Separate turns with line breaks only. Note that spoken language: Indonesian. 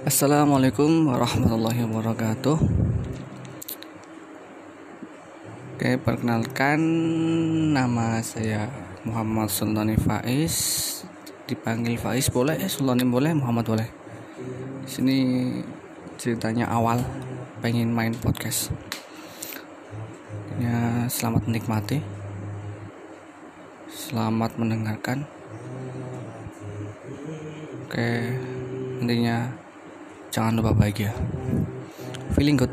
Assalamualaikum warahmatullahi wabarakatuh. Oke, perkenalkan nama saya Muhammad Sultani Faiz. Dipanggil Faiz boleh, eh, Sultani boleh, Muhammad boleh. Sini ceritanya awal pengen main podcast. Ya, selamat menikmati. Selamat mendengarkan. Oke, intinya jangan lupa bahagia. Feeling good.